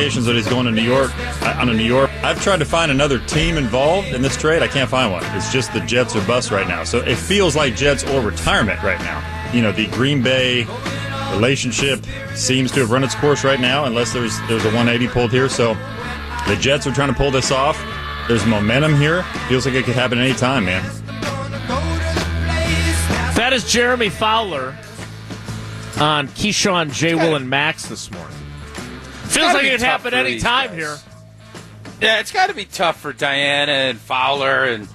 indications that he's going to New York uh, on a New York. I've tried to find another team involved in this trade. I can't find one. It's just the Jets or bust right now. So it feels like Jets or retirement right now. You know, the Green Bay relationship seems to have run its course right now, unless there's there's a 180 pulled here. So the Jets are trying to pull this off. There's momentum here. Feels like it could happen any time, man. That is Jeremy Fowler on Keyshawn, J. Will, and Max this morning. Feels like it could happen any time here. Yeah, it's got to be tough for Dianna and Fowler, and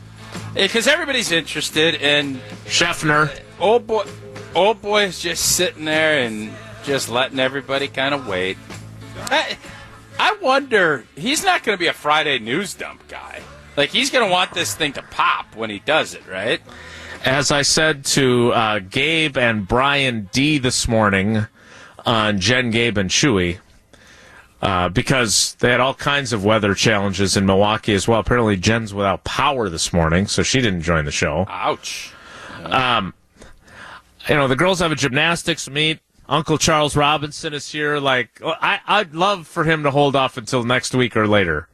because everybody's interested, and Schefter. Old boy, old boy is just sitting there and just letting everybody kind of wait. I, I wonder, he's not going to be a Friday news dump guy. Like, he's going to want this thing to pop when he does it, right? As I said to uh, Gabe and Brian D this morning on Jen, Gabe, and Chewy, uh, because they had all kinds of weather challenges in Milwaukee as well. Apparently, Jen's without power this morning, so she didn't join the show. Ouch. Um, you know, the girls have a gymnastics meet. Uncle Charles Robinson is here. Like, I, I'd love for him to hold off until next week or later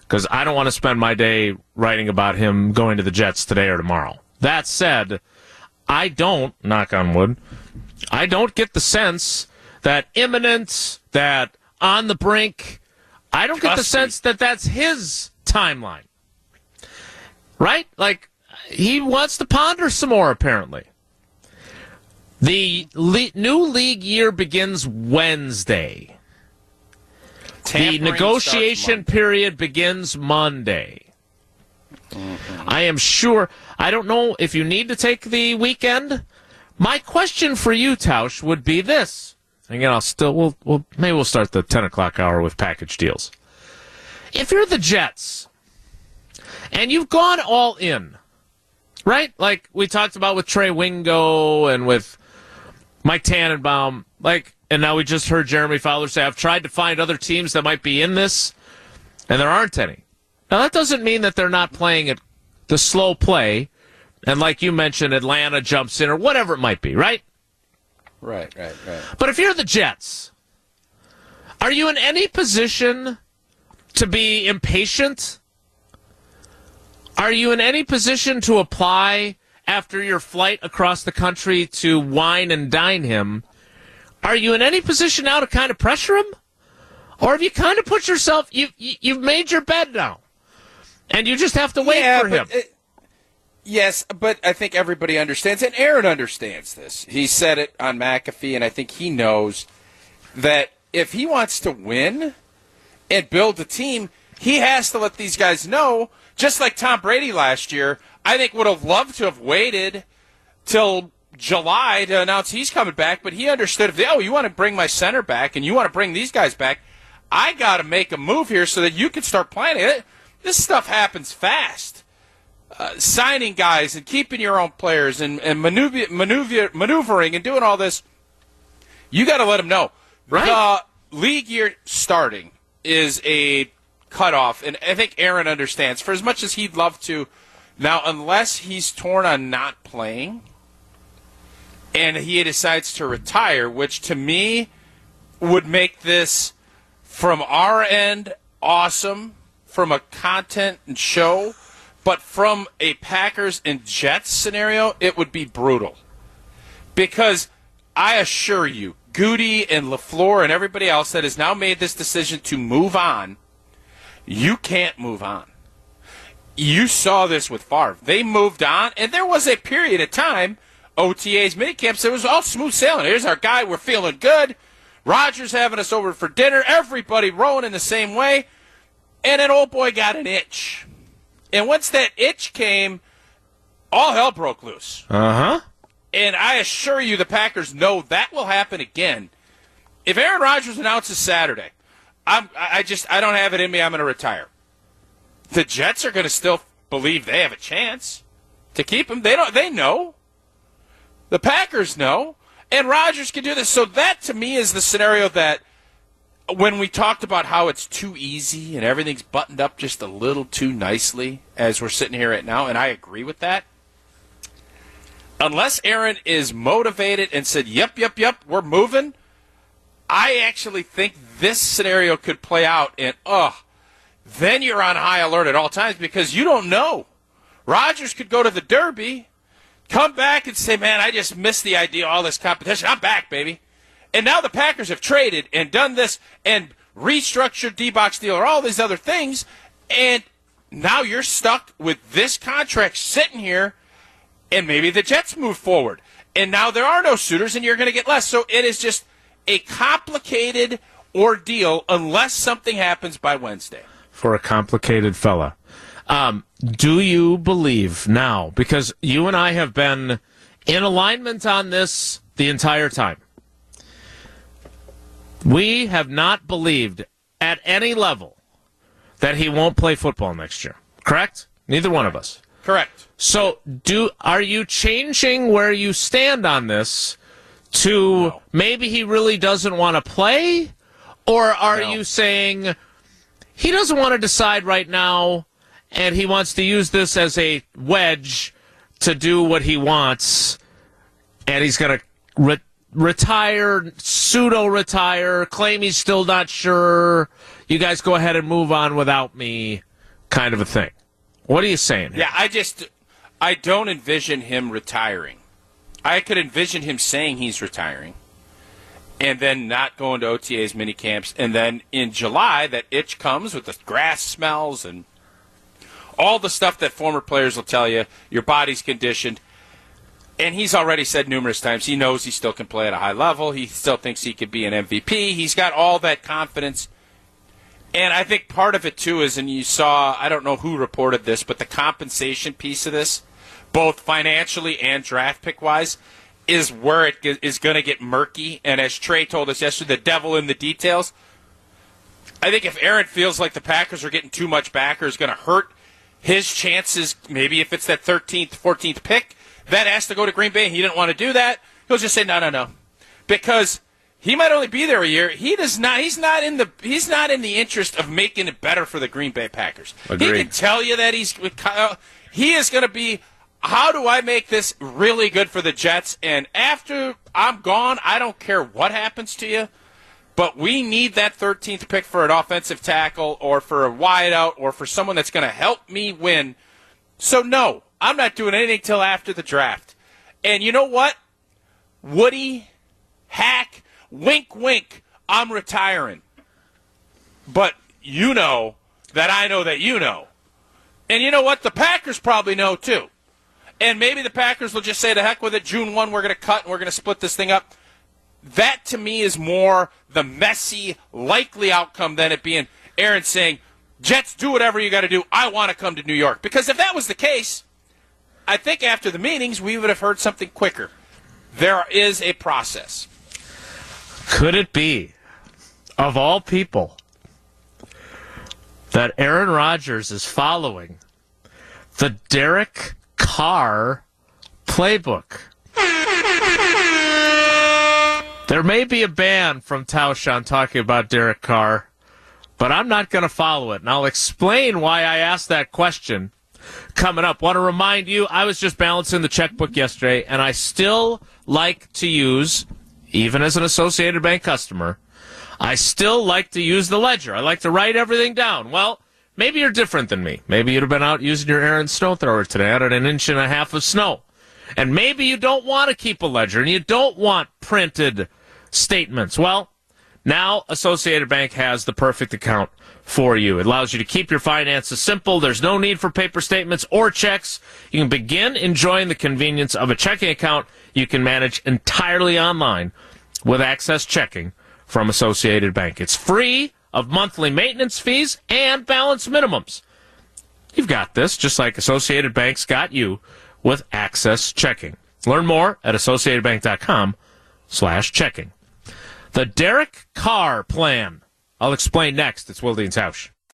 because I don't want to spend my day writing about him going to the Jets today or tomorrow. That said, I don't, knock on wood, I don't get the sense that imminent, that on the brink, I don't get the Trust me. sense that that's his timeline. Right? Like, he wants to ponder some more, apparently. The le- new league year begins Wednesday. Tampering the negotiation period begins Monday. Mm-hmm. I am sure. I don't know if you need to take the weekend. My question for you, Tausch, would be this. Again, I'll still. We'll, we'll maybe we'll start the ten o'clock hour with package deals. If you're the Jets and you've gone all in, right? Like we talked about with Trey Wingo and with Mike Tannenbaum, like, and now we just heard Jeremy Fowler say, I've tried to find other teams that might be in this, and there aren't any. Now, that doesn't mean that they're not playing at the slow play, and like you mentioned, Atlanta jumps in or whatever it might be, right? Right, right, right. But if you're the Jets, are you in any position to be impatient? Are you in any position to apply after your flight across the country to wine and dine him? Are you in any position now to kind of pressure him? Or have you kind of put yourself, you, you, you've made your bed now, and you just have to wait Yeah, for him? it- yes, but I think everybody understands, and Aaron understands this. He said it on McAfee, and I think he knows that if he wants to win and build a team, he has to let these guys know. Just like Tom Brady last year, I think would have loved to have waited till July to announce he's coming back, but he understood if oh you want to bring my center back and you want to bring these guys back, I got to make a move here so that you can start planning it. This stuff happens fast. Uh, signing guys and keeping your own players and, and maneuver, maneuver, maneuvering and doing all this, you got to let them know. Right. The league year starting is a cutoff, and I think Aaron understands. For as much as he'd love to, now unless he's torn on not playing, and he decides to retire, which to me would make this from our end awesome from a content and show, but from a Packers and Jets scenario, it would be brutal. Because I assure you, Gutey and LaFleur and everybody else that has now made this decision to move on, you can't move on. You saw this with Favre. They moved on, and there was a period of time, OTAs, minicamps, it was all smooth sailing. Here's our guy, we're feeling good. Rodgers having us over for dinner, everybody rowing in the same way. And an old boy got an itch. And once that itch came, all hell broke loose. Uh huh. And I assure you, the Packers know that will happen again. If Aaron Rodgers announces Saturday, I'm, I just I don't have it in me. I'm going to retire. The Jets are going to still believe they have a chance to keep him. They don't. They know. The Packers know, and Rodgers can do this. So that to me is the scenario that when we talked about how it's too easy and everything's buttoned up just a little too nicely as we're sitting here right now, and I agree with that unless Aaron is motivated and said, "Yep, yep, yep, we're moving," I actually think this scenario could play out, and oh, then you're on high alert at all times because you don't know. Rodgers could go to the Derby, come back and say, "Man, I just missed the idea all this competition. I'm back, baby." And now the Packers have traded and done this and restructured D-box deal or all these other things, and now you're stuck with this contract sitting here, and maybe the Jets move forward, and now there are no suitors, and you're going to get less. So it is just a complicated ordeal unless something happens by Wednesday. For a complicated fella. Um, do you believe now, because you and I have been in alignment on this the entire time, we have not believed at any level that he won't play football next year. Correct? Neither one of us. Correct. So, do are you changing where you stand on this to No. maybe he really doesn't want to play, or are No. you saying he doesn't want to decide right now, and he wants to use this as a wedge to do what he wants, and he's going to re- retire, pseudo retire, claim he's still not sure. You guys go ahead and move on without me, kind of a thing. What are you saying? here? Yeah, I just I don't envision him retiring. I could envision him saying he's retiring and then not going to OTA's mini camps and then in July that itch comes with the grass smells and all the stuff that former players will tell you, your body's conditioned. And he's already said numerous times he knows he still can play at a high level. He still thinks he could be an MVP. He's got all that confidence. And I think part of it too is, and you saw, I don't know who reported this, but the compensation piece of this, both financially and draft pick wise, is where it is going to get murky. And as Trey told us yesterday, the devil in the details. I think if Aaron feels like the Packers are getting too much back or is going to hurt his chances, maybe if it's that 13th, 14th pick, that has to go to Green Bay. He didn't want to do that. He'll just say, no, no, no. Because he might only be there a year. He does not. He's not in the. He's not in the interest of making it better for the Green Bay Packers. He can tell you that he's. He is going to be. How do I make this really good for the Jets? And after I'm gone, I don't care what happens to you. But we need that 13th pick for an offensive tackle or for a wideout or for someone that's going to help me win. So, no, I'm not doing anything till after the draft. And you know what? Woody, Hack, wink, wink, I'm retiring. But you know that I know that you know. And you know what? The Packers probably know too. And maybe the Packers will just say, to heck with it, June 1, we're going to cut and we're going to split this thing up. That to me is more the messy, likely outcome than it being Aaron saying, Jets, do whatever you got to do. I want to come to New York. Because if that was the case, I think after the meetings, we would have heard something quicker. There is a process. Could it be, of all people, that Aaron Rodgers is following the Derek Carr playbook? There may be a ban from Tausch on talking about Derek Carr, but I'm not going to follow it. And I'll explain why I asked that question coming up. Want to remind you, I was just balancing the checkbook yesterday, and I still like to use, even as an Associated Bank customer, I still like to use the ledger. I like to write everything down. Well, maybe you're different than me. Maybe you'd have been out using your Ariens snow thrower today out at an inch and a half of snow. And maybe you don't want to keep a ledger and you don't want printed statements. Well, now Associated Bank has the perfect account for you. It allows you to keep your finances simple. There's no need for paper statements or checks. You can begin enjoying the convenience of a checking account you can manage entirely online with Access Checking from Associated Bank. It's free of monthly maintenance fees and balance minimums. You've got this, just like Associated Bank's got you with Access Checking. Learn more at associatedbank.com slash checking. The Derek Carr plan. I'll explain next. It's Wilde and Tausch.